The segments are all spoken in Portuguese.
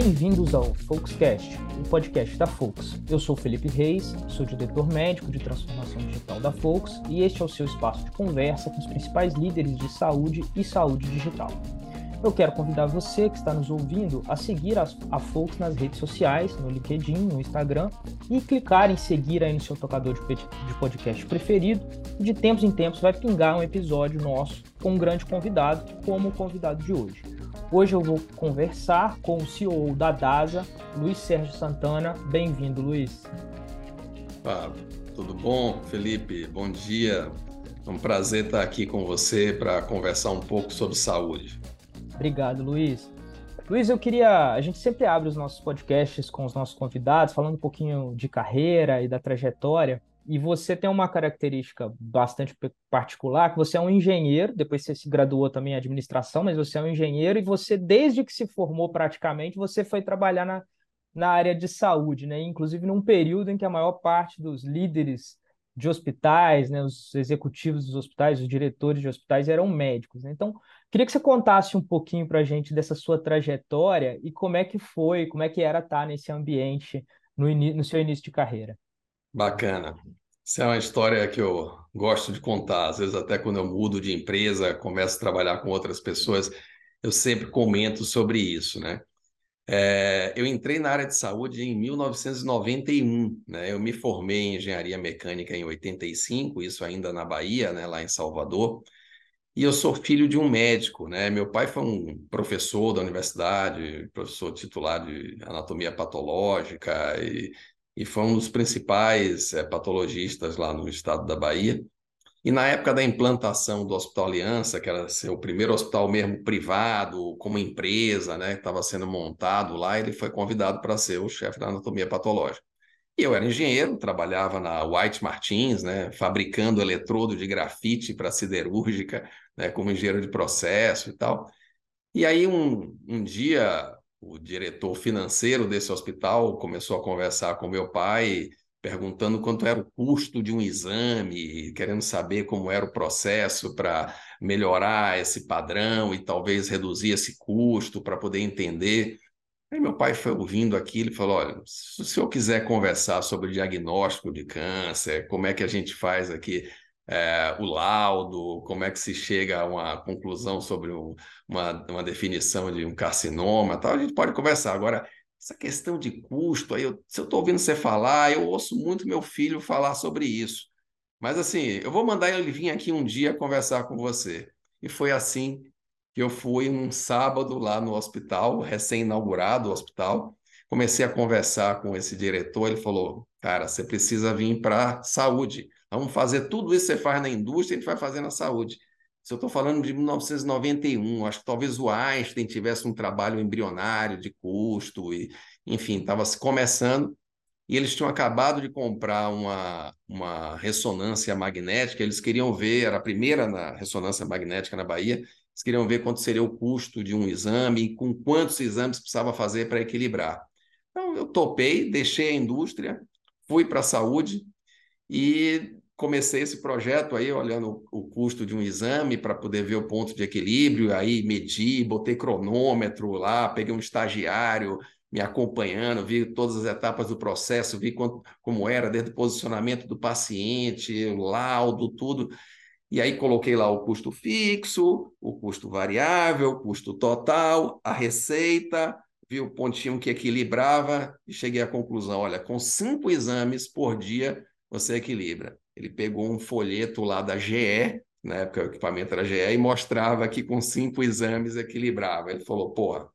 Bem-vindos ao Folkscast, o podcast da Folks. Eu sou Felipe Reis, sou diretor médico de transformação digital da Folks e este é o seu espaço de conversa com os principais líderes de saúde e saúde digital. Eu quero convidar você que está nos ouvindo a seguir a, Folks nas redes sociais, no LinkedIn, no Instagram, e clicar em seguir aí no seu tocador de, podcast preferido. De tempos em tempos vai pingar um episódio nosso com um grande convidado, como o convidado de hoje. Hoje eu vou conversar com o CEO da DASA, Luiz Sérgio Santana. Bem-vindo, Luiz. Fala, tudo bom, Felipe? Bom dia. É um prazer estar aqui com você para conversar um pouco sobre saúde. Obrigado, Luiz. Luiz, eu queria. A gente sempre abre os nossos podcasts com os nossos convidados, falando um pouquinho de carreira e da trajetória. E você tem uma característica bastante particular, que você é um engenheiro, depois você se graduou também em administração, mas você é um engenheiro e você, desde que se formou praticamente, você foi trabalhar na, na área de saúde, né? Inclusive num período em que a maior parte dos líderes de hospitais, né, os executivos dos hospitais, os diretores de hospitais eram médicos. Né? Então, queria que você contasse um pouquinho para a gente dessa sua trajetória e como é que foi, como é que era estar nesse ambiente no, no seu início de carreira. Bacana. Essa é uma história que eu gosto de contar. Às vezes, até quando eu mudo de empresa, começo a trabalhar com outras pessoas, eu sempre comento sobre isso, né? É, eu entrei na área de saúde em 1991, né? Eu me formei em engenharia mecânica em 85, isso ainda na Bahia, né? Lá em Salvador. E eu sou filho de um médico, né? Meu pai foi um professor da universidade, professor titular de anatomia patológica e, e foi um dos principais é, patologistas lá no estado da Bahia. E na época da implantação do Hospital Aliança, que era ser o primeiro hospital mesmo privado, como empresa, né, que estava sendo montado lá, ele foi convidado para ser o chefe da anatomia patológica. E eu era engenheiro, trabalhava na White Martins, né, fabricando eletrodo de grafite para siderúrgica, né, como engenheiro de processo e tal. E aí um, um dia o diretor financeiro desse hospital começou a conversar com meu pai perguntando quanto era o custo de um exame, querendo saber como era o processo para melhorar esse padrão e talvez reduzir esse custo para poder entender. Aí meu pai foi ouvindo aquilo e falou: olha, se o senhor quiser conversar sobre diagnóstico de câncer, como é que a gente faz aqui é, o laudo, como é que se chega a uma conclusão sobre um, uma, uma definição de um carcinoma, tal, a gente pode conversar. Agora, essa questão de custo, aí eu, se eu estou ouvindo você falar, eu ouço muito meu filho falar sobre isso. Mas assim, eu vou mandar ele vir aqui um dia conversar com você. E foi assim que eu fui um sábado lá no hospital, recém-inaugurado o hospital. Comecei a conversar com esse diretor, ele falou: "Cara, você precisa vir para saúde. Vamos fazer tudo isso que você faz na indústria, a gente vai fazer na saúde." Se eu estou falando de 1991, acho que talvez o Einstein tivesse um trabalho embrionário de custo, e, enfim, estava se começando, e eles tinham acabado de comprar uma, uma ressonância magnética, eles queriam ver, era a primeira na ressonância magnética na Bahia, eles queriam ver quanto seria o custo de um exame e com quantos exames precisava fazer para equilibrar. Então, eu topei, deixei a indústria, fui para a saúde e comecei esse projeto aí olhando o custo de um exame para poder ver o ponto de equilíbrio, aí medi, botei cronômetro lá, peguei um estagiário me acompanhando, vi todas as etapas do processo, vi quanto, como era desde o posicionamento do paciente, o laudo, tudo. E aí coloquei lá o custo fixo, o custo variável, o custo total, a receita, vi o pontinho que equilibrava e cheguei à conclusão, olha, com cinco exames por dia você equilibra. Ele pegou um folheto lá da GE, na época o equipamento era GE, e mostrava que com cinco exames equilibrava. Ele falou: porra,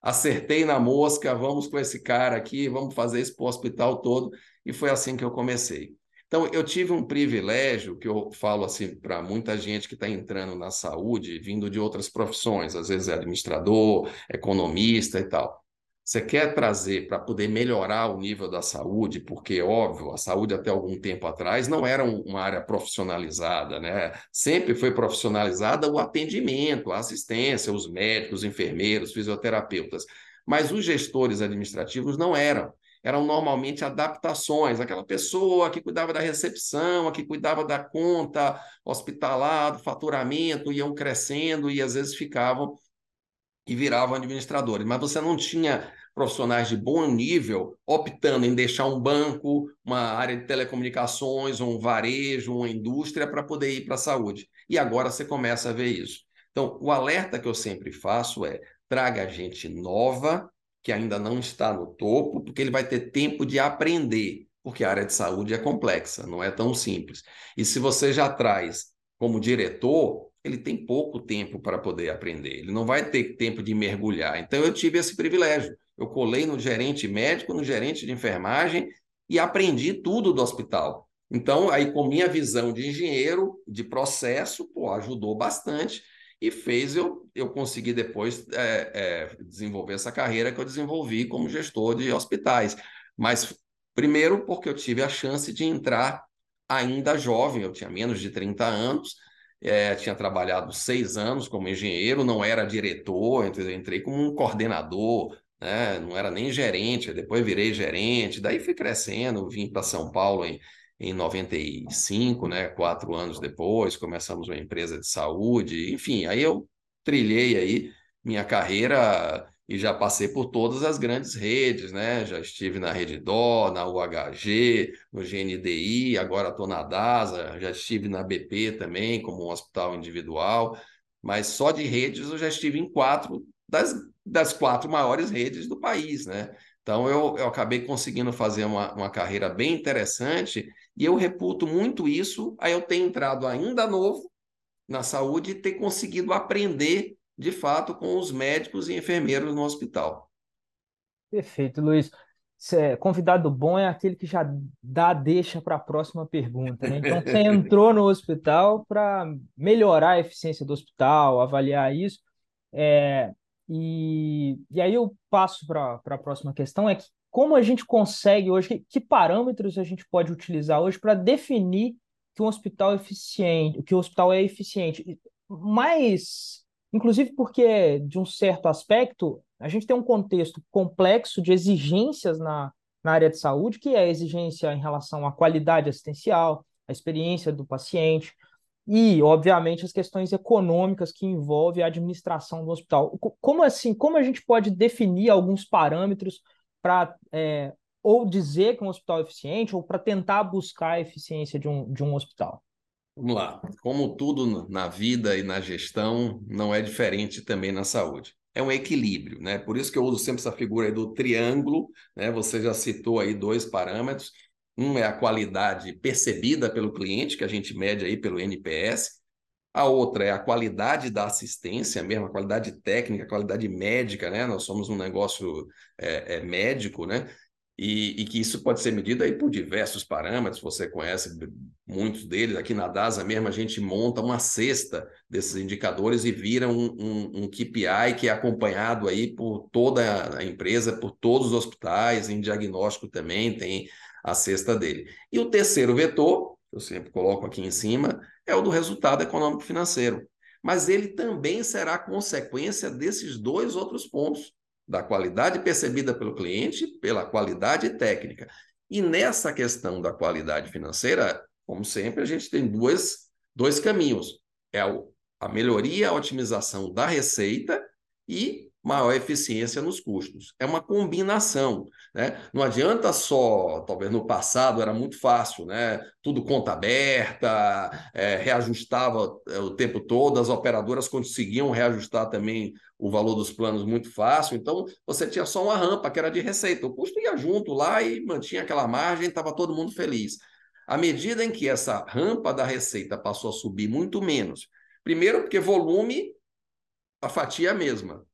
acertei na mosca, vamos com esse cara aqui, vamos fazer isso para o hospital todo. E foi assim que eu comecei. Então, eu tive um privilégio que eu falo assim para muita gente que está entrando na saúde, vindo de outras profissões, às vezes é administrador, economista e tal. Você quer trazer para poder melhorar o nível da saúde, porque, óbvio, a saúde até algum tempo atrás não era uma área profissionalizada, né? Sempre foi profissionalizada o atendimento, a assistência, os médicos, os enfermeiros, fisioterapeutas. Mas os gestores administrativos não eram. Eram normalmente adaptações, aquela pessoa que cuidava da recepção, a que cuidava da conta hospitalar, do faturamento, iam crescendo e às vezes ficavam e viravam administradores, mas você não tinha profissionais de bom nível optando em deixar um banco, uma área de telecomunicações, um varejo, uma indústria para poder ir para a saúde. E agora você começa a ver isso. Então, o alerta que eu sempre faço é: traga gente nova, que ainda não está no topo, porque ele vai ter tempo de aprender, porque a área de saúde é complexa, não é tão simples. E se você já traz como diretor, ele tem pouco tempo para poder aprender, ele não vai ter tempo de mergulhar. Então, eu tive esse privilégio. Eu colei no gerente médico, no gerente de enfermagem e aprendi tudo do hospital. Então, aí com minha visão de engenheiro, de processo, pô, ajudou bastante e fez eu, eu conseguir depois é, é, desenvolver essa carreira que eu desenvolvi como gestor de hospitais. Mas, primeiro, porque eu tive a chance de entrar ainda jovem, eu tinha menos de 30 anos, é, tinha trabalhado seis anos como engenheiro, não era diretor, entrei como um coordenador, né? não era nem gerente, depois virei gerente, daí fui crescendo, vim para São Paulo em, em 95, né? quatro anos depois, começamos uma empresa de saúde, enfim, aí eu trilhei aí minha carreira e já passei por todas as grandes redes, né? Já estive na Rede Dó, na UHG, no GNDI, agora estou na DASA, já estive na BP também, como um hospital individual, mas só de redes eu já estive em quatro das, das quatro maiores redes do país, né? Então eu, eu acabei conseguindo fazer uma, uma carreira bem interessante e eu reputo muito isso a eu ter entrado ainda novo na saúde e ter conseguido aprender de fato com os médicos e enfermeiros no hospital. Perfeito, Luiz. Convidado bom é aquele que já dá deixa para a próxima pergunta. Né? Então, você entrou no hospital para melhorar a eficiência do hospital, avaliar isso. É, e, e aí eu passo para a próxima questão: é que como a gente consegue hoje, que, que parâmetros a gente pode utilizar hoje para definir que um hospital é eficiente, que o hospital é eficiente? Mais, inclusive porque, de um certo aspecto, a gente tem um contexto complexo de exigências na, na área de saúde, que é a exigência em relação à qualidade assistencial, a experiência do paciente, e, obviamente, as questões econômicas que envolvem a administração do hospital. Como assim? Como a gente pode definir alguns parâmetros para é, ou dizer que um hospital é eficiente ou para tentar buscar a eficiência de um, de um hospital? Vamos lá. Como tudo na vida e na gestão, não é diferente também na saúde. É um equilíbrio, né? Por isso que eu uso sempre essa figura do triângulo, né? Você já citou aí dois parâmetros um é a qualidade percebida pelo cliente, que a gente mede aí pelo NPS. A outra é a qualidade da assistência, mesmo a qualidade técnica, a qualidade médica, né? Nós somos um negócio é, é médico, né? E, e, que isso pode ser medido aí por diversos parâmetros, você conhece muitos deles. Aqui na DASA mesmo, a gente monta uma cesta desses indicadores e vira um, um, um KPI que é acompanhado aí por toda a empresa, por todos os hospitais, em diagnóstico também, tem a cesta dele. E o terceiro vetor, eu sempre coloco aqui em cima, é o do resultado econômico financeiro. Mas ele também será consequência desses dois outros pontos, da qualidade percebida pelo cliente, pela qualidade técnica. E nessa questão da qualidade financeira, como sempre, a gente tem duas, dois caminhos. É a melhoria, a otimização da receita e maior eficiência nos custos. É uma combinação. Né? Não adianta só, talvez no passado era muito fácil, né? tudo conta aberta, é, reajustava é, o tempo todo, as operadoras conseguiam reajustar também o valor dos planos muito fácil, então você tinha só uma rampa que era de receita, o custo ia junto lá e mantinha aquela margem, estava todo mundo feliz. À medida em que essa rampa da receita passou a subir muito menos, primeiro porque volume, a fatia é a mesma,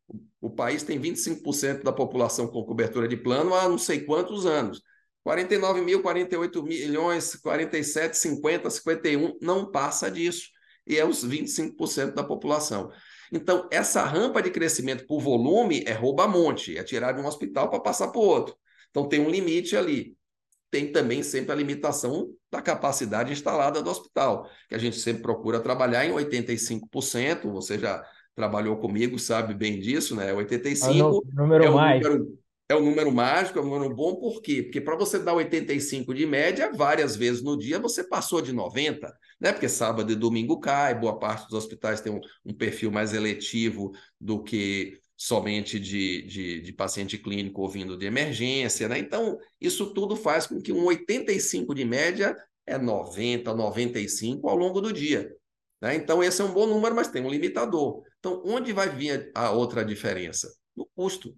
o país tem 25% da população com cobertura de plano há não sei quantos anos. 49 mil, 48 milhões, 47, 50, 51, não passa disso. E é os 25% da população. Então, essa rampa de crescimento por volume é rouba-monte, é tirar de um hospital para passar para o outro. Então, tem um limite ali. Tem também sempre a limitação da capacidade instalada do hospital, que a gente sempre procura trabalhar em 85%. Você já trabalhou comigo sabe bem disso, né? 85 é o número é o mágico. Número, é o número mágico, é o número bom, por quê? Porque para você dar 85 de média, várias vezes no dia você passou de 90, né? Porque sábado e domingo cai, boa parte dos hospitais tem um, um perfil mais eletivo do que somente de, de, de, paciente clínico ouvindo de emergência, né? Então, isso tudo faz com que um 85 de média é 90, 95 ao longo do dia. Né? Então, esse é um bom número, mas tem um limitador. Então, onde vai vir a outra diferença? No custo.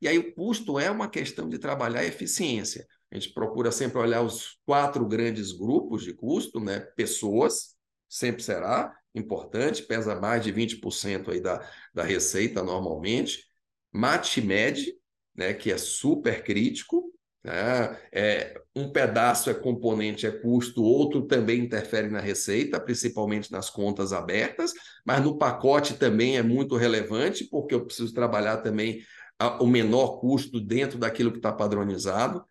E aí, o custo é uma questão de trabalhar eficiência. A gente procura sempre olhar os quatro grandes grupos de custo, né? Pessoas, sempre será importante, pesa mais de 20% aí da, da receita normalmente. MATMED, né, que é super crítico, né? É, um pedaço é componente, é custo, outro também interfere na receita, principalmente nas contas abertas, mas no pacote também é muito relevante, porque eu preciso trabalhar também a, o menor custo dentro daquilo que está padronizado.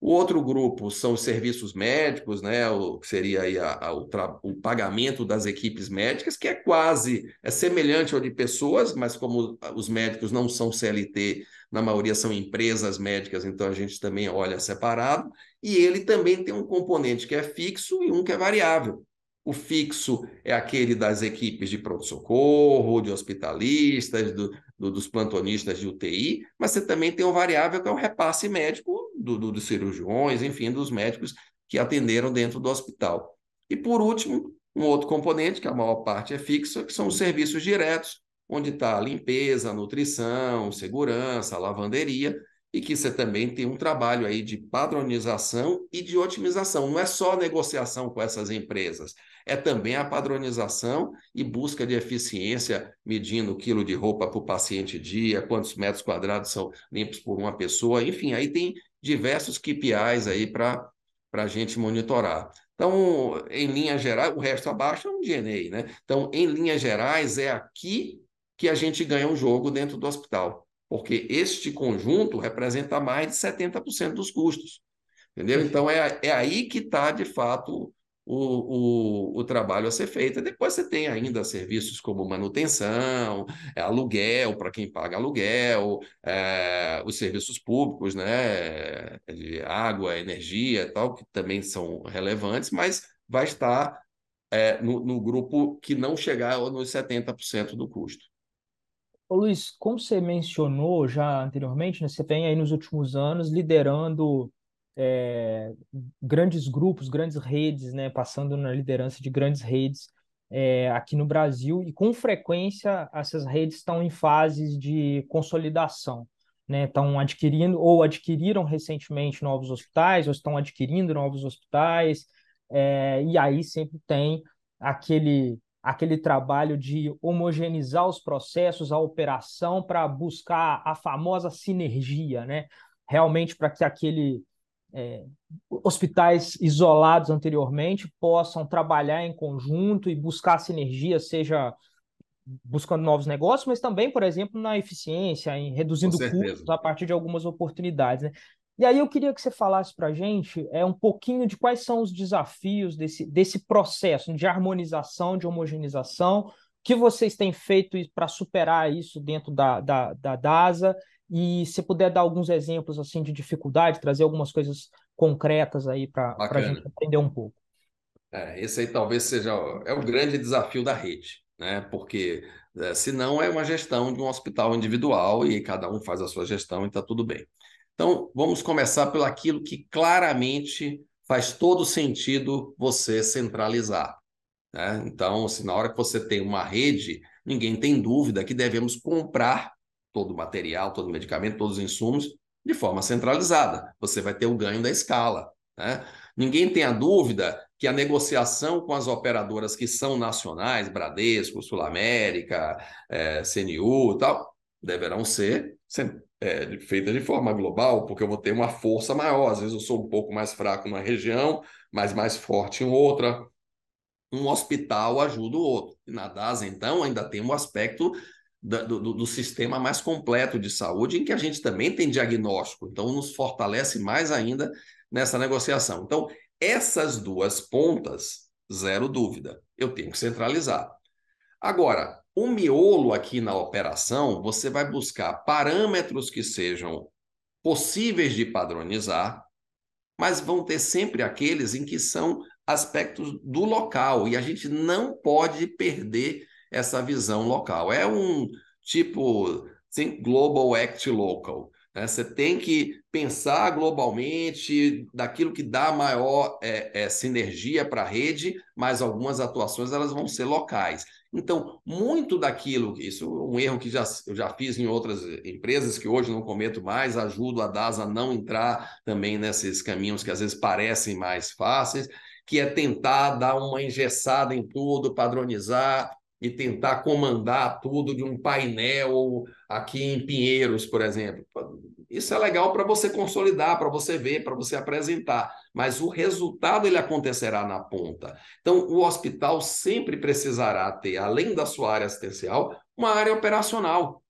O outro grupo são os serviços médicos, né? O que seria aí a, a, o, o, pagamento das equipes médicas, que é quase é semelhante ao de pessoas, mas como os médicos não são CLT, na maioria são empresas médicas, então a gente também olha separado. E ele também tem um componente que é fixo e um que é variável. O fixo é aquele das equipes de pronto-socorro, de hospitalistas, do, do, dos plantonistas de UTI, mas você também tem um variável que é o repasse médico do, do, dos cirurgiões, enfim, dos médicos que atenderam dentro do hospital. E, por último, um outro componente, que a maior parte é fixo, que são os serviços diretos, onde está a limpeza, a nutrição, segurança, lavanderia, e que você também tem um trabalho aí de padronização e de otimização. Não é só negociação com essas empresas, é também a padronização e busca de eficiência, medindo o quilo de roupa por paciente dia, quantos metros quadrados são limpos por uma pessoa, enfim, aí tem diversos KPIs aí para a gente monitorar. Então, em linhas gerais, o resto abaixo é um DNA, né? Então, em linhas gerais, é aqui que a gente ganha um jogo dentro do hospital porque este conjunto representa mais de 70% dos custos. Entendeu? Então, é, é aí que está, de fato, o, o, o, trabalho a ser feito. Depois você tem ainda serviços como manutenção, é, aluguel para quem paga aluguel, é, os serviços públicos, né, de água, energia tal, que também são relevantes, mas vai estar é, no, no grupo que não chegar nos 70% do custo. Ô Luiz, como você mencionou já anteriormente, né, você vem aí nos últimos anos liderando é, grandes grupos, grandes redes, né, passando na liderança de grandes redes é, aqui no Brasil, e com frequência essas redes estão em fases de consolidação, né, estão adquirindo ou adquiriram recentemente novos hospitais, ou estão adquirindo novos hospitais, é, e aí sempre tem aquele aquele trabalho de homogeneizar os processos, a operação, para buscar a famosa sinergia, né? Realmente para que aquele é, hospitais isolados anteriormente possam trabalhar em conjunto e buscar sinergia, seja buscando novos negócios, mas também, por exemplo, na eficiência, em reduzindo custos a partir de algumas oportunidades. Né? E aí eu queria que você falasse para a gente é, um pouquinho de quais são os desafios desse, desse processo de harmonização, de homogeneização, que vocês têm feito para superar isso dentro da, da, da DASA, e se puder dar alguns exemplos assim de dificuldade, trazer algumas coisas concretas aí para a gente aprender um pouco. É, esse aí talvez seja é o grande desafio da rede, né? Porque é, se não é uma gestão de um hospital individual e cada um faz a sua gestão e está tudo bem. Então, vamos começar pelo aquilo que claramente faz todo sentido você centralizar. Né? Então, se na hora que você tem uma rede, ninguém tem dúvida que devemos comprar todo o material, todo o medicamento, todos os insumos de forma centralizada. Você vai ter o ganho da escala. Né? Ninguém tem a dúvida que a negociação com as operadoras que são nacionais, Bradesco, Sul América, é, CNU e tal, deverão ser é, de forma global, porque eu vou ter uma força maior. Às vezes eu sou um pouco mais fraco numa região, mas mais forte em outra. Um hospital ajuda o outro. E na DAS, então, ainda tem um aspecto do, do, sistema mais completo de saúde, em que a gente também tem diagnóstico. Então, nos fortalece mais ainda nessa negociação. Então, essas duas pontas, zero dúvida, eu tenho que centralizar. Agora, o miolo aqui na operação, você vai buscar parâmetros que sejam possíveis de padronizar, mas vão ter sempre aqueles em que são aspectos do local e a gente não pode perder essa visão local. É um tipo Think global, act local. Né? Você tem que pensar globalmente daquilo que dá maior é, é, sinergia para a rede, mas algumas atuações elas vão ser locais. Então, muito daquilo, isso é um erro que já, eu já fiz em outras empresas, que hoje não cometo mais, ajudo a DAS a não entrar também nesses caminhos que às vezes parecem mais fáceis, que é tentar dar uma engessada em tudo, padronizar, e tentar comandar tudo de um painel aqui em Pinheiros, por exemplo. Isso é legal para você consolidar, para você ver, para você apresentar, mas o resultado ele acontecerá na ponta. Então, o hospital sempre precisará ter, além da sua área assistencial, uma área operacional.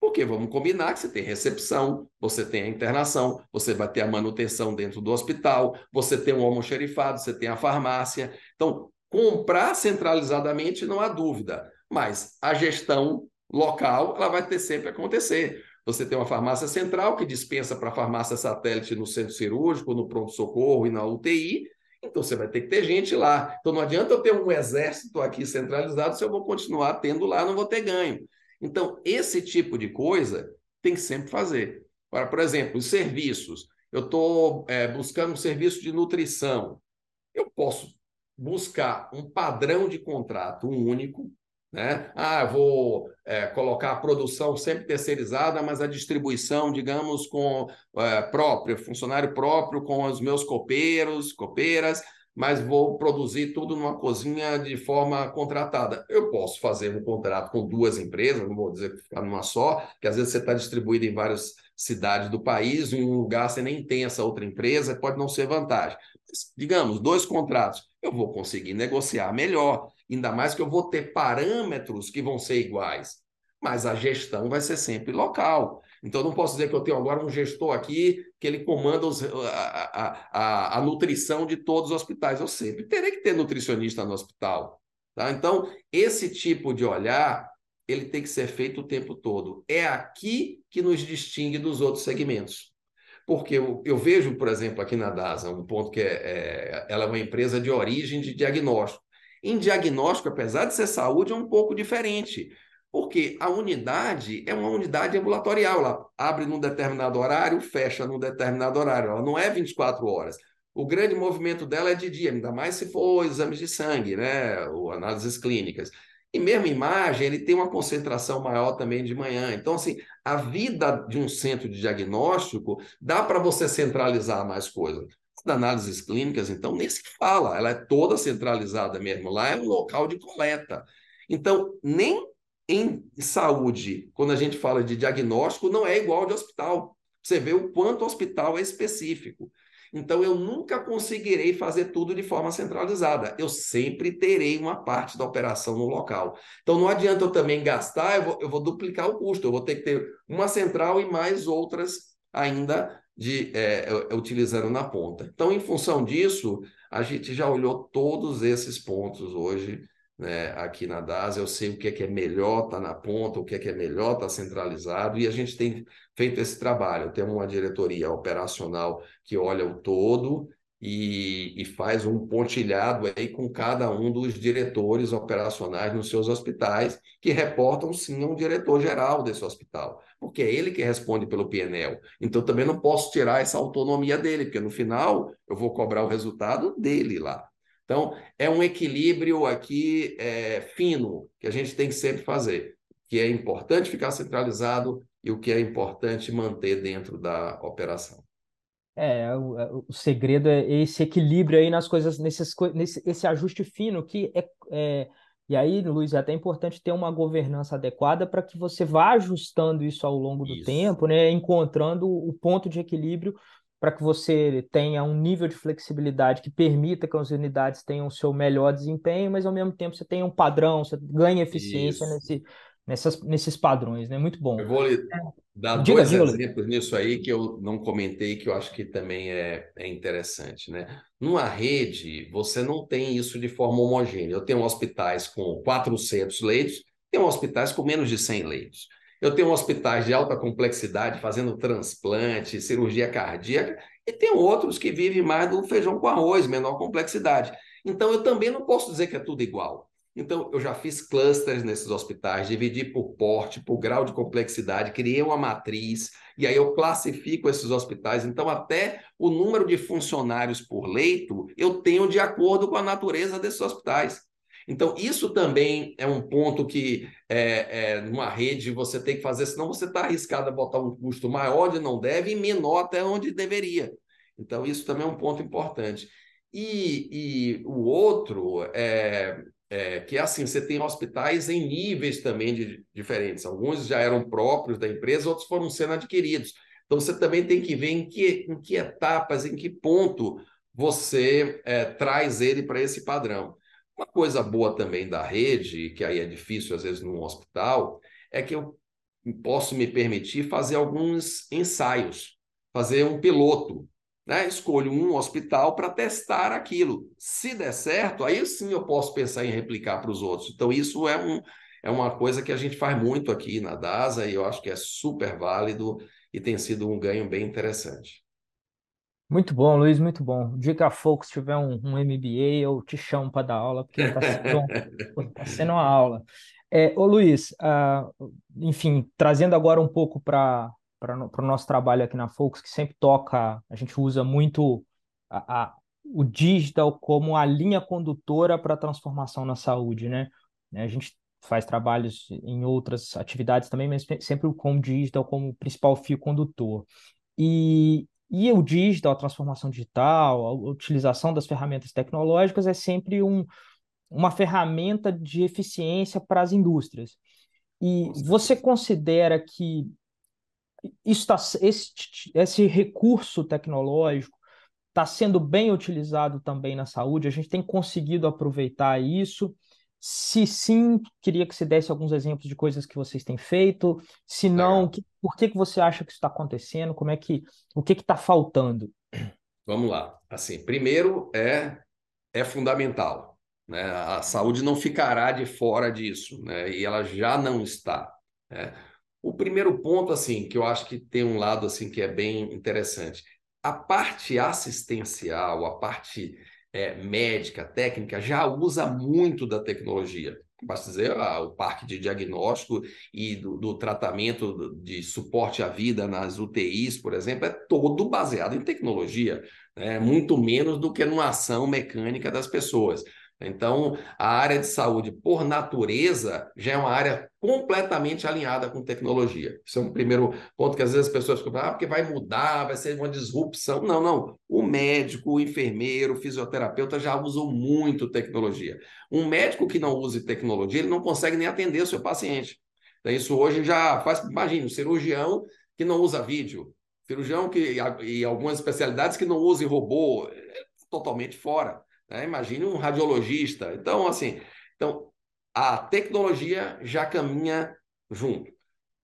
Porque vamos combinar que você tem recepção, você tem a internação, você vai ter a manutenção dentro do hospital, você tem o almoxerifado, você tem a farmácia. Então, Comprar centralizadamente não há dúvida, mas a gestão local ela vai ter sempre acontecer. Você tem uma farmácia central que dispensa para farmácia satélite no centro cirúrgico, no pronto-socorro e na UTI, então você vai ter que ter gente lá. Então não adianta eu ter um exército aqui centralizado se eu vou continuar tendo lá, não vou ter ganho. Então, esse tipo de coisa tem que sempre fazer. Agora, por exemplo, os serviços. Eu estou é, buscando um serviço de nutrição. Eu posso buscar um padrão de contrato único, né? Ah, vou é, colocar a produção sempre terceirizada, mas a distribuição, digamos, com é, próprio, funcionário próprio, com os meus copeiros, copeiras, mas vou produzir tudo numa cozinha de forma contratada. Eu posso fazer um contrato com duas empresas, não vou dizer ficar numa só, que às vezes você está distribuído em várias cidades do país, em um lugar você nem tem essa outra empresa, pode não ser vantagem. Digamos, dois contratos, eu vou conseguir negociar melhor, ainda mais que eu vou ter parâmetros que vão ser iguais, mas a gestão vai ser sempre local. Então, não posso dizer que eu tenho agora um gestor aqui que ele comanda os, a, a, a, nutrição de todos os hospitais. Eu sempre terei que ter nutricionista no hospital. Tá? Então, esse tipo de olhar, ele tem que ser feito o tempo todo. É aqui que nos distingue dos outros segmentos. Porque eu, eu vejo, por exemplo, aqui na DASA, um ponto que é, é, ela é uma empresa de origem de diagnóstico. Em diagnóstico, apesar de ser saúde, é um pouco diferente, porque a unidade é uma unidade ambulatorial, ela abre num determinado horário, fecha num determinado horário, ela não é 24 horas. O grande movimento dela é de dia, ainda mais se for exames de sangue, né, ou análises clínicas. E mesmo imagem, ele tem uma concentração maior também de manhã. Então, assim, a vida de um centro de diagnóstico dá para você centralizar mais coisas. Análises clínicas, então, nem se fala, ela é toda centralizada mesmo. Lá é um local de coleta. Então, nem em saúde, quando a gente fala de diagnóstico, não é igual de hospital. Você vê o quanto o hospital é específico. Então, eu nunca conseguirei fazer tudo de forma centralizada. Eu sempre terei uma parte da operação no local. Então, não adianta eu também gastar, eu vou, eu vou duplicar o custo. Eu vou ter que ter uma central e mais outras ainda de é, utilizando na ponta. Então, em função disso, a gente já olhou todos esses pontos hoje né, aqui na DAS, eu sei o que é, que é melhor estar tá na ponta, o que é, que é melhor estar tá centralizado, e a gente tem feito esse trabalho. Temos uma diretoria operacional que olha o todo e, e, faz um pontilhado aí com cada um dos diretores operacionais nos seus hospitais, que reportam sim a um diretor geral desse hospital, porque é ele que responde pelo PNL. Então também não posso tirar essa autonomia dele, porque no final eu vou cobrar o resultado dele lá. Então, é um equilíbrio aqui é, fino que a gente tem que sempre fazer, que é importante ficar centralizado e o que é importante manter dentro da operação. É, o, é, o segredo é esse equilíbrio aí nas coisas, nesses, nesse esse ajuste fino que é, é e aí, Luiz, é até importante ter uma governança adequada para que você vá ajustando isso ao longo do isso. tempo, né? Encontrando o ponto de equilíbrio para que você tenha um nível de flexibilidade que permita que as unidades tenham o seu melhor desempenho, mas ao mesmo tempo você tenha um padrão, você ganha eficiência nesse, nessas, nesses padrões, né? Muito bom. Eu vou lhe dar diga, dois diga, exemplos nisso aí que eu não comentei, que eu acho que também é, é interessante, né? Numa rede, você não tem isso de forma homogênea. Eu tenho hospitais com 400 leitos, tenho hospitais com menos de 100 leitos. Eu tenho hospitais de alta complexidade fazendo transplante, cirurgia cardíaca, e tem outros que vivem mais do feijão com arroz, menor complexidade. Então, eu também não posso dizer que é tudo igual. Então, eu já fiz clusters nesses hospitais, dividi por porte, por grau de complexidade, criei uma matriz, e aí eu classifico esses hospitais. Então, até o número de funcionários por leito, eu tenho de acordo com a natureza desses hospitais. Então, isso também é um ponto que, é, é, numa rede, você tem que fazer, senão você está arriscado a botar um custo maior onde não deve e menor até onde deveria. Então, isso também é um ponto importante. E, e o outro é, é, que é assim, você tem hospitais em níveis também de, diferentes. Alguns já eram próprios da empresa, outros foram sendo adquiridos. Então, você também tem que ver em que, em que etapas, em que ponto você é, traz ele para esse padrão. Uma coisa boa também da rede, que aí é difícil às vezes num hospital, é que eu posso me permitir fazer alguns ensaios, fazer um piloto né? Escolho um hospital para testar aquilo. Se der certo, aí sim eu posso pensar em replicar para os outros. Então, isso é, um, é uma coisa que a gente faz muito aqui na DASA e eu acho que é super válido e tem sido um ganho bem interessante. Muito bom, Luiz, muito bom. O dia que a Focus tiver um, um MBA, eu te chamo para dar aula, porque está sendo, tá sendo uma aula. É, ô Luiz, uh, enfim, trazendo agora um pouco para o nosso trabalho aqui na Focus, que sempre toca, a gente usa muito a, a, o digital como a linha condutora para a transformação na saúde, né? A gente faz trabalhos em outras atividades também, mas sempre com o digital como principal fio condutor. E, e o digital, a transformação digital, a utilização das ferramentas tecnológicas é sempre um, uma ferramenta de eficiência para as indústrias. E você considera que isso tá, esse, esse recurso tecnológico está sendo bem utilizado também na saúde? A gente tem conseguido aproveitar isso? Se sim, queria que você desse alguns exemplos de coisas que vocês têm feito. Se não, que, por que, que você acha que isso está acontecendo? Como é que o que está faltando? Vamos lá. Assim, primeiro é é fundamental. Né? A saúde não ficará de fora disso, né? E ela já não está. Né? O primeiro ponto, assim, que eu acho que tem um lado assim que é bem interessante. A parte assistencial, a parte é, médica, técnica, já usa muito da tecnologia. Basta dizer, ah, o parque de diagnóstico e do, do tratamento de suporte à vida nas UTIs, por exemplo, é todo baseado em tecnologia, né? muito menos do que numa ação mecânica das pessoas. Então, a área de saúde, por natureza, já é uma área completamente alinhada com tecnologia. Isso é um primeiro ponto que às vezes as pessoas ficam, ah, porque vai mudar, vai ser uma disrupção. Não, não. O médico, o enfermeiro, o fisioterapeuta já usam muito tecnologia. Um médico que não use tecnologia, ele não consegue nem atender o seu paciente. Então, isso hoje já faz, imagine, um cirurgião que não usa vídeo, cirurgião que, e algumas especialidades que não use robô, é totalmente fora. Né? Imagine um radiologista. Então, assim, então, a tecnologia já caminha junto.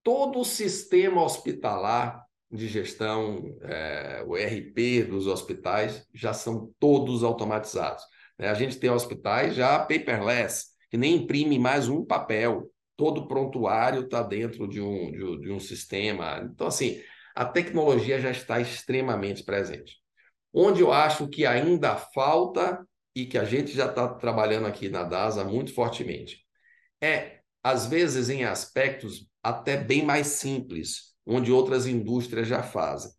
Todo o sistema hospitalar de gestão, é, o RP dos hospitais, já são todos automatizados. Né? A gente tem hospitais já paperless, que nem imprime mais um papel. Todo prontuário está dentro de um, de, de um sistema. Então, assim, a tecnologia já está extremamente presente. Onde eu acho que ainda falta e que a gente já está trabalhando aqui na DASA muito fortemente. É, às vezes, em aspectos até bem mais simples, onde outras indústrias já fazem.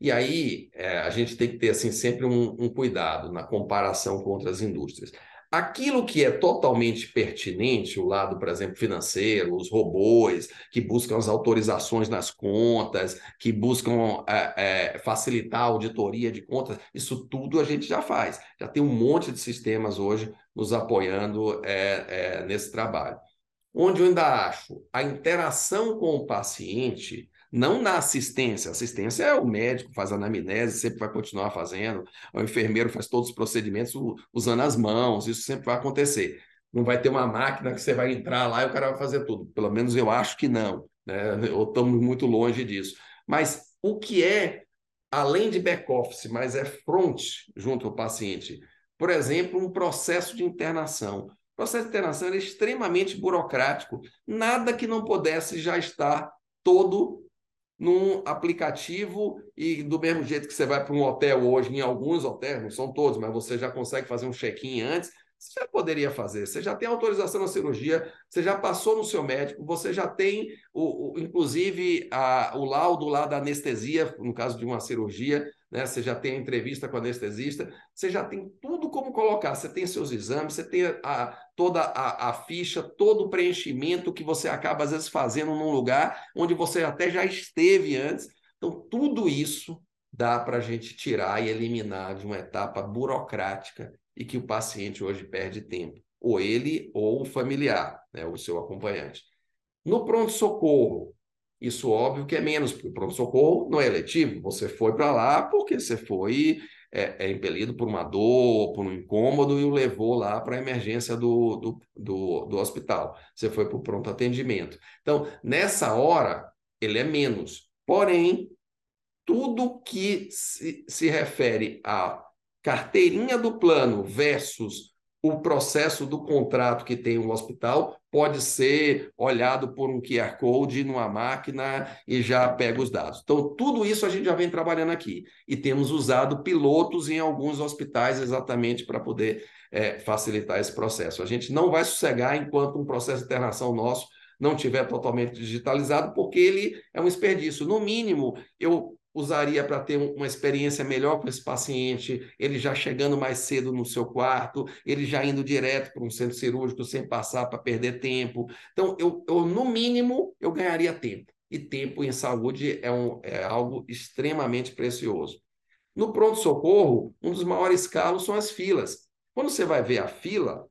E aí é, a gente tem que ter assim, sempre um, um cuidado na comparação com outras indústrias. Aquilo que é totalmente pertinente, o lado, por exemplo, financeiro, os robôs que buscam as autorizações nas contas, que buscam é, é, facilitar a auditoria de contas, isso tudo a gente já faz. Já tem um monte de sistemas hoje nos apoiando é, é nesse trabalho. Onde eu ainda acho a interação com o paciente não na assistência. Assistência é o médico, faz anamnese, sempre vai continuar fazendo. O enfermeiro faz todos os procedimentos usando as mãos, isso sempre vai acontecer. Não vai ter uma máquina que você vai entrar lá e o cara vai fazer tudo. Pelo menos eu acho que não. Né? Ou estamos muito longe disso. Mas o que é, além de back-office, mas é front junto ao paciente? Por exemplo, um processo de internação. O processo de internação é extremamente burocrático. Nada que não pudesse já estar todo num aplicativo e do mesmo jeito que você vai para um hotel hoje, em alguns hotéis, não são todos, mas você já consegue fazer um check-in antes, você já poderia fazer. Você já tem autorização na cirurgia, você já passou no seu médico, você já tem, o, o inclusive, a, o laudo lá da anestesia, no caso de uma cirurgia, né? Você já tem a entrevista com o anestesista, você já tem tudo como colocar. Você tem seus exames, você tem a, toda a, a, ficha, todo o preenchimento que você acaba, às vezes, fazendo num lugar onde você até já esteve antes. Então, tudo isso dá para a gente tirar e eliminar de uma etapa burocrática e que o paciente hoje perde tempo, ou ele ou o familiar, né, o seu acompanhante. No pronto-socorro, isso óbvio que é menos, porque o pronto-socorro não é eletivo, você foi para lá porque você foi é, é, impelido por uma dor, por um incômodo e o levou lá para a emergência do, do, do, do hospital. Você foi para o pronto atendimento. Então, nessa hora, ele é menos. Porém, tudo que se, se refere a carteirinha do plano versus o processo do contrato que tem o hospital pode ser olhado por um QR Code numa máquina e já pega os dados. Então, tudo isso a gente já vem trabalhando aqui e temos usado pilotos em alguns hospitais exatamente para poder é, facilitar esse processo. A gente não vai sossegar enquanto um processo de internação nosso não tiver totalmente digitalizado, porque ele é um desperdício. No mínimo, eu usaria para ter uma experiência melhor com esse paciente, ele já chegando mais cedo no seu quarto, ele já indo direto para um centro cirúrgico sem passar para perder tempo. Então, eu, eu, no mínimo, eu ganharia tempo. E tempo em saúde é, um, é algo extremamente precioso. No pronto-socorro, um dos maiores calos são as filas. Quando você vai ver a fila,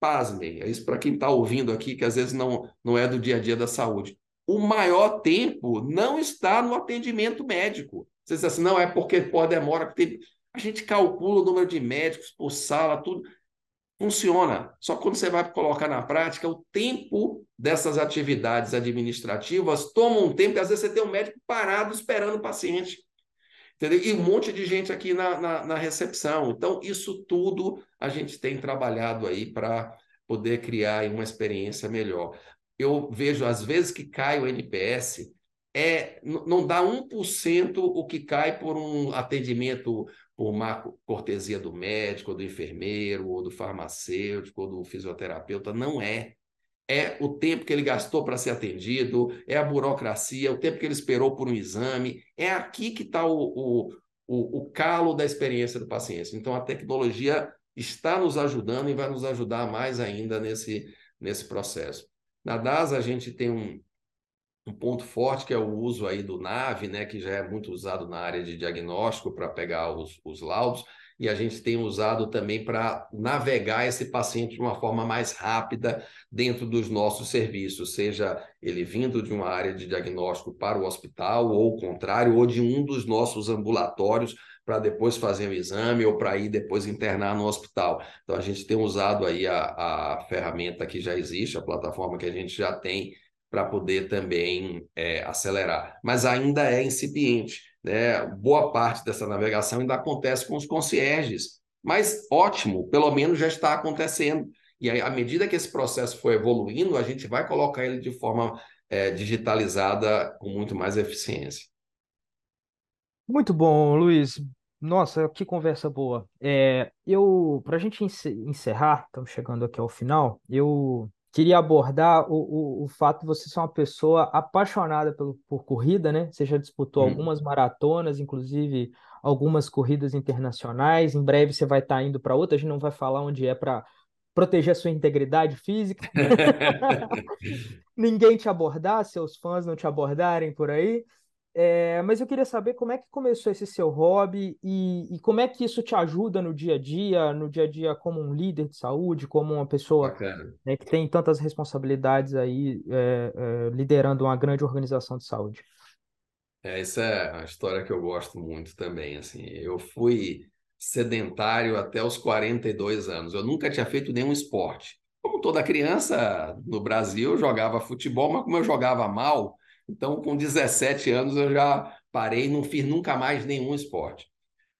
pasmem, é isso para quem está ouvindo aqui, que às vezes não, não é do dia a dia da saúde o maior tempo não está no atendimento médico. Você diz assim, não, é porque pode demora. Porque a gente calcula o número de médicos por sala, tudo. Funciona. Só que quando você vai colocar na prática, o tempo dessas atividades administrativas toma um tempo, e às vezes você tem um médico parado esperando o paciente. Entendeu? E um monte de gente aqui na, na, na recepção. Então, isso tudo a gente tem trabalhado aí para poder criar uma experiência melhor eu vejo às vezes que cai o NPS, é, não dá 1% o que cai por um atendimento por má cortesia do médico, ou do enfermeiro, ou do farmacêutico, ou do fisioterapeuta. Não é. É o tempo que ele gastou para ser atendido, é a burocracia, o tempo que ele esperou por um exame. É aqui que está o, o, o, o calo da experiência do paciente. Então, a tecnologia está nos ajudando e vai nos ajudar mais ainda nesse, nesse processo. Na DASA, a gente tem um, um ponto forte que é o uso aí do NAVE, né, que já é muito usado na área de diagnóstico para pegar os, os laudos, e a gente tem usado também para navegar esse paciente de uma forma mais rápida dentro dos nossos serviços, seja ele vindo de uma área de diagnóstico para o hospital, ou o contrário, ou de um dos nossos ambulatórios para depois fazer o exame ou para ir depois internar no hospital. Então, a gente tem usado aí a, a ferramenta que já existe, a plataforma que a gente já tem para poder também é, acelerar. Mas ainda é incipiente. Né? Boa parte dessa navegação ainda acontece com os concierges. Mas ótimo, pelo menos já está acontecendo. E aí, à medida que esse processo for evoluindo, a gente vai colocar ele de forma é, digitalizada com muito mais eficiência. Muito bom, Luiz. Nossa, que conversa boa. É, eu, para a gente encerrar, estamos chegando aqui ao final, eu queria abordar o, o, o fato de você ser uma pessoa apaixonada pelo, por corrida, né? Você já disputou Hum. algumas maratonas, inclusive algumas corridas internacionais. Em breve você vai estar indo para outra, a gente não vai falar onde é para proteger a sua integridade física, ninguém te abordar, seus fãs não te abordarem por aí. É, mas eu queria saber como é que começou esse seu hobby e, e, como é que isso te ajuda no dia a dia, no dia a dia como um líder de saúde, como uma pessoa né, que tem tantas responsabilidades aí, é, é, liderando uma grande organização de saúde. É, essa é uma história que eu gosto muito também. Assim, eu fui sedentário até os 42 anos. Eu nunca tinha feito nenhum esporte. Como toda criança no Brasil, eu jogava futebol, mas como eu jogava mal, então, com 17 anos, eu já parei, não fiz nunca mais nenhum esporte.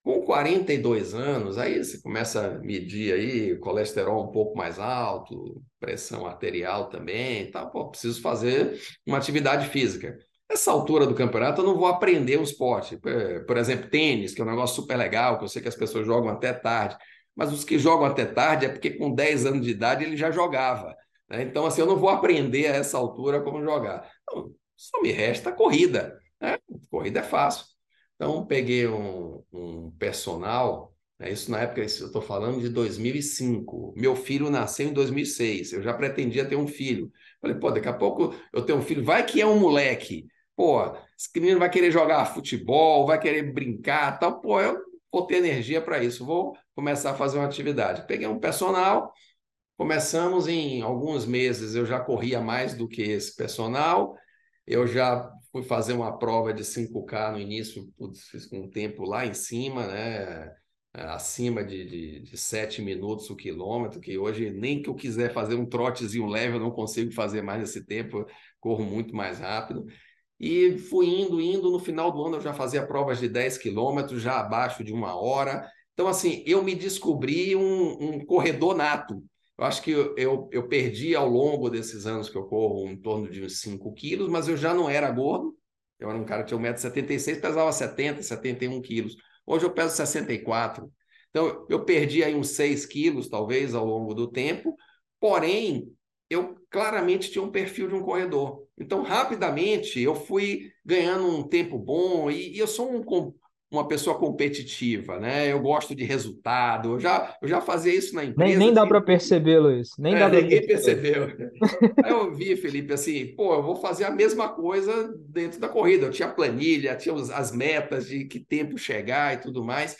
Com 42 anos, aí você começa a medir aí colesterol um pouco mais alto, pressão arterial também, tá? Pô, preciso fazer uma atividade física. Nessa altura do campeonato, eu não vou aprender um esporte. Por exemplo, tênis, que é um negócio super legal, que eu sei que as pessoas jogam até tarde. mas os que jogam até tarde é porque com 10 anos de idade ele já jogava. Né? Então, assim, eu não vou aprender a essa altura como jogar. Então, só me resta corrida. Né? Corrida é fácil. Então, peguei um, um personal, né? isso na época, eu estou falando de 2005. Meu filho nasceu em 2006, eu já pretendia ter um filho. Falei, pô, daqui a pouco eu tenho um filho, vai que é um moleque. Pô, esse menino vai querer jogar futebol, vai querer brincar, tal. Pô, eu vou ter energia para isso, vou começar a fazer uma atividade. Peguei um personal, começamos em alguns meses, eu já corria mais do que esse personal, eu já fui fazer uma prova de 5K no início, putz, fiz com um tempo lá em cima, né? acima de, de, de 7 minutos o quilômetro, que hoje nem que eu quiser fazer um trotezinho leve, eu não consigo fazer mais nesse tempo, corro muito mais rápido. E fui indo, indo, no final do ano eu já fazia provas de 10 quilômetros, já abaixo de uma hora. Então, assim, eu me descobri um, um corredor nato. Eu acho que eu, eu, perdi ao longo desses anos que eu corro em torno de uns 5 quilos, mas eu já não era gordo. Eu era um cara que tinha 1,76m, pesava 70, 71 quilos. Hoje eu peso 64. Então, eu perdi aí uns 6 quilos, talvez, ao longo do tempo. Porém, eu claramente tinha um perfil de um corredor. Então, rapidamente, eu fui ganhando um tempo bom e, e eu sou um, uma pessoa competitiva, né? Eu gosto de resultado. Eu já, eu já fazia isso na empresa. Nem, nem dá para perceber, Luiz. Nem é, dá ninguém percebeu. Aí eu vi, Felipe, assim, pô, eu vou fazer a mesma coisa dentro da corrida. Eu tinha planilha, tinha as metas de que tempo chegar e tudo mais.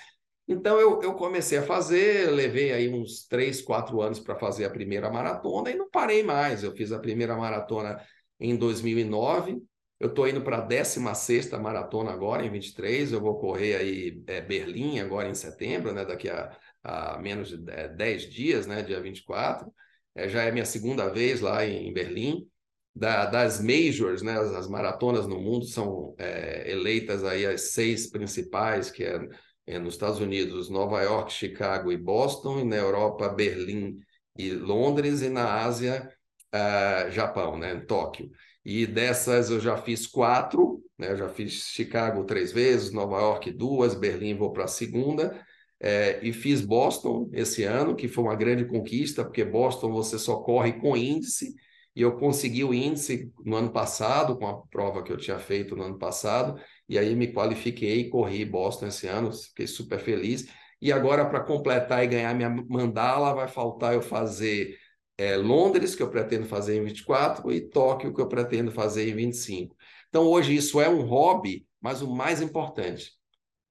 Então eu, eu comecei a fazer, levei aí uns três, quatro anos para fazer a primeira maratona e não parei mais. Eu fiz a primeira maratona em 2009. Eu estou indo para a 16 maratona agora, em 23. Eu vou correr aí é, Berlim agora em setembro, né? daqui a, a menos de 10 é, dias, né? dia 24. É, já é minha segunda vez lá em, Berlim. Da, das majors, né? As, as, maratonas no mundo são é, eleitas aí as seis principais, que é é, nos Estados Unidos, Nova York, Chicago e Boston, e na Europa, Berlim e Londres, e na Ásia, uh, Japão, né, Tóquio. E dessas eu já fiz quatro, né, já fiz Chicago três vezes, Nova York duas, Berlim vou para a segunda, é, e fiz Boston esse ano, que foi uma grande conquista, porque Boston você só corre com índice, e eu consegui o índice no ano passado, com a prova que eu tinha feito no ano passado, e aí me qualifiquei, corri Boston esse ano, fiquei super feliz. E agora, para completar e ganhar minha mandala, vai faltar eu fazer é, Londres, que eu pretendo fazer em 24, e Tóquio, que eu pretendo fazer em 25. Então, hoje isso é um hobby, mas o mais importante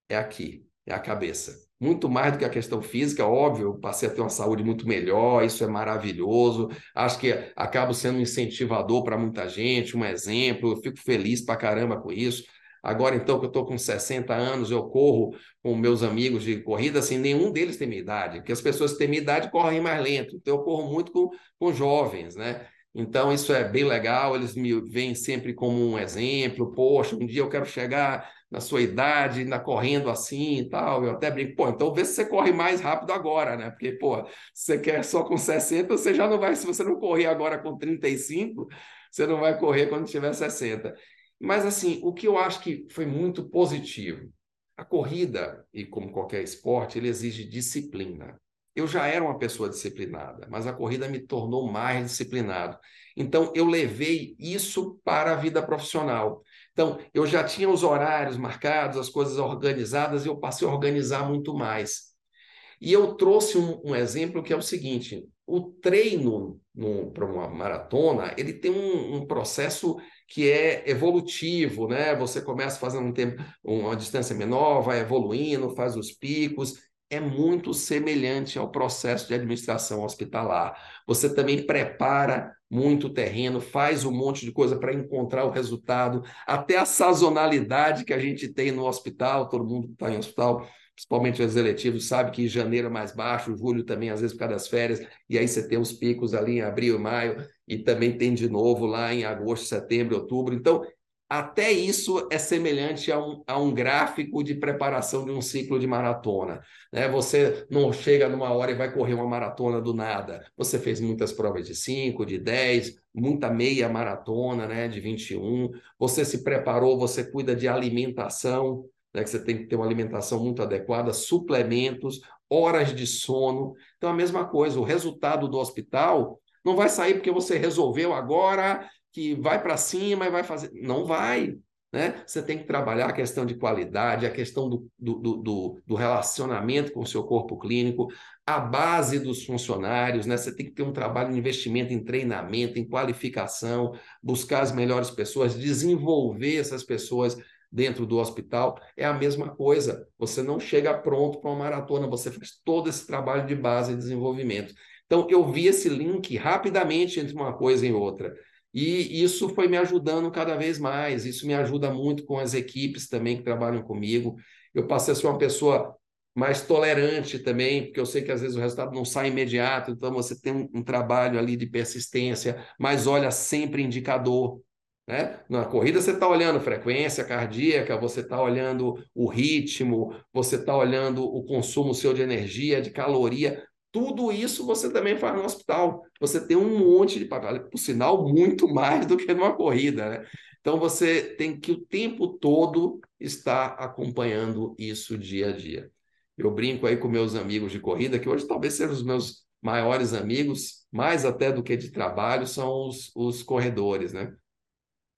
é aqui, é a cabeça. Muito mais do que a questão física, óbvio, passei a ter uma saúde muito melhor, isso é maravilhoso. Acho que acabo sendo um incentivador para muita gente, um exemplo, eu fico feliz para caramba com isso. Agora, então, que eu estou com 60 anos, eu corro com meus amigos de corrida, assim, nenhum deles tem minha idade, porque as pessoas que têm minha idade correm mais lento. Então, eu corro muito com, com jovens, né? Então, isso é bem legal, eles me veem sempre como um exemplo. Poxa, um dia eu quero chegar na sua idade, ainda correndo assim e tal. Eu até brinco, pô, então vê se você corre mais rápido agora, né? Porque, pô, se você quer só com 60, você já não vai, se você não correr agora com 35, você não vai correr quando tiver 60. Mas, assim, o que eu acho que foi muito positivo, a corrida, e como qualquer esporte, ele exige disciplina. Eu já era uma pessoa disciplinada, mas a corrida me tornou mais disciplinado. Então, eu levei isso para a vida profissional. Então, eu já tinha os horários marcados, as coisas organizadas, e eu passei a organizar muito mais. E eu trouxe um, um exemplo que é o seguinte: o treino para uma maratona ele tem um, um processo que é evolutivo, né? Você começa fazendo um tempo, uma distância menor, vai evoluindo, faz os picos. É muito semelhante ao processo de administração hospitalar. Você também prepara muito terreno, faz um monte de coisa para encontrar o resultado, até a sazonalidade que a gente tem no hospital, todo mundo que está em hospital principalmente os eletivos, sabe que janeiro é mais baixo, julho também, às vezes, por causa das férias, e aí você tem os picos ali em abril e maio, e também tem de novo lá em agosto, setembro, outubro. Então, até isso é semelhante a um, a um gráfico de preparação de um ciclo de maratona. Né? Você não chega numa hora e vai correr uma maratona do nada. Você fez muitas provas de 5, de 10, muita meia maratona né? de 21. Você se preparou, você cuida de alimentação, né, que você tem que ter uma alimentação muito adequada, suplementos, horas de sono. Então, a mesma coisa, o resultado do hospital não vai sair porque você resolveu agora que vai para cima e vai fazer. Não vai. Né? Você tem que trabalhar a questão de qualidade, a questão do, do, do, do, relacionamento com o seu corpo clínico, a base dos funcionários, né? Você tem que ter um trabalho de investimento em treinamento, em qualificação, buscar as melhores pessoas, desenvolver essas pessoas dentro do hospital. É a mesma coisa. Você não chega pronto para uma maratona, você faz todo esse trabalho de base e desenvolvimento. Então, eu vi esse link rapidamente entre uma coisa e outra. E isso foi me ajudando cada vez mais. Isso me ajuda muito com as equipes também que trabalham comigo. Eu passei a ser uma pessoa mais tolerante também, porque eu sei que às vezes o resultado não sai imediato, então você tem um, um trabalho ali de persistência, mas olha sempre indicador. Né? Na corrida você está olhando frequência cardíaca, você está olhando o ritmo, você está olhando o consumo seu de energia, de caloria. Tudo isso você também faz no hospital. Você tem um monte de papel, por sinal, muito mais do que numa corrida. Né? Então você tem que o tempo todo estar acompanhando isso dia a dia. Eu brinco aí com meus amigos de corrida, que hoje talvez sejam os meus maiores amigos, mais até do que de trabalho, são os, os corredores, né?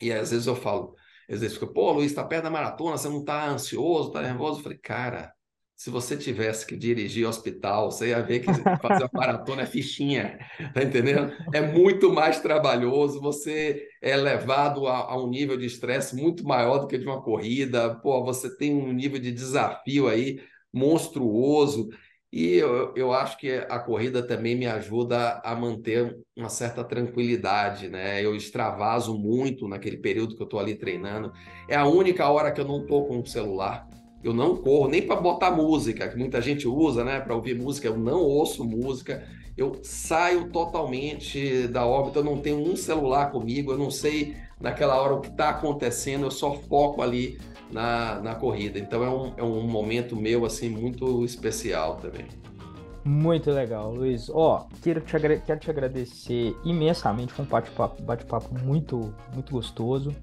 E às vezes eu falo, às vezes fica, pô, Luiz, tá perto da maratona, você não tá ansioso, tá nervoso? Eu falei, cara, se você tivesse que dirigir hospital, você ia ver que fazer uma maratona é fichinha, tá entendendo? É muito mais trabalhoso, você é levado a, a um nível de estresse muito maior do que de uma corrida, pô, você tem um nível de desafio aí monstruoso, e eu, eu acho que a corrida também me ajuda a manter uma certa tranquilidade, né? Eu extravaso muito naquele período que eu estou ali treinando. É a única hora que eu não estou com o celular eu não corro nem para botar música, que muita gente usa, né, para ouvir música. Eu não ouço música. Eu saio totalmente da órbita. Eu não tenho um celular comigo. Eu não sei naquela hora o que está acontecendo. Eu só foco ali na, na corrida. Então é um, é um momento meu assim muito especial também. Muito legal, Luiz. Ó, oh, quero, te quero te agradecer imensamente. Foi um bate-papo bate muito, muito gostoso.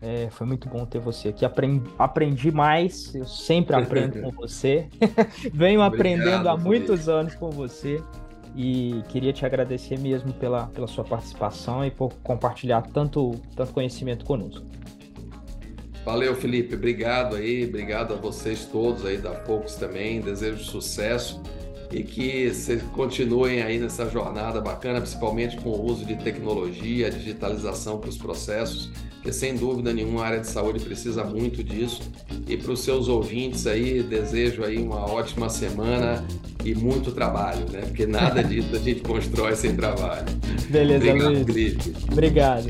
É, foi muito bom ter você aqui. Aprendi, aprendi mais, eu sempre aprendo com você. Venho Obrigado, aprendendo há muitos anos com você. E queria te agradecer mesmo pela, pela sua participação e por compartilhar tanto, tanto conhecimento conosco. Valeu, Felipe. Obrigado aí. Obrigado a vocês todos aí da Focus também. Desejo sucesso e que vocês continuem aí nessa jornada bacana, principalmente com o uso de tecnologia, digitalização para os processos porque sem dúvida nenhuma a área de saúde precisa muito disso. E para os seus ouvintes aí, desejo aí uma ótima semana e muito trabalho, né? Porque nada disso a gente constrói sem trabalho. Beleza, Obrigado, Luiz. Felipe. Obrigado.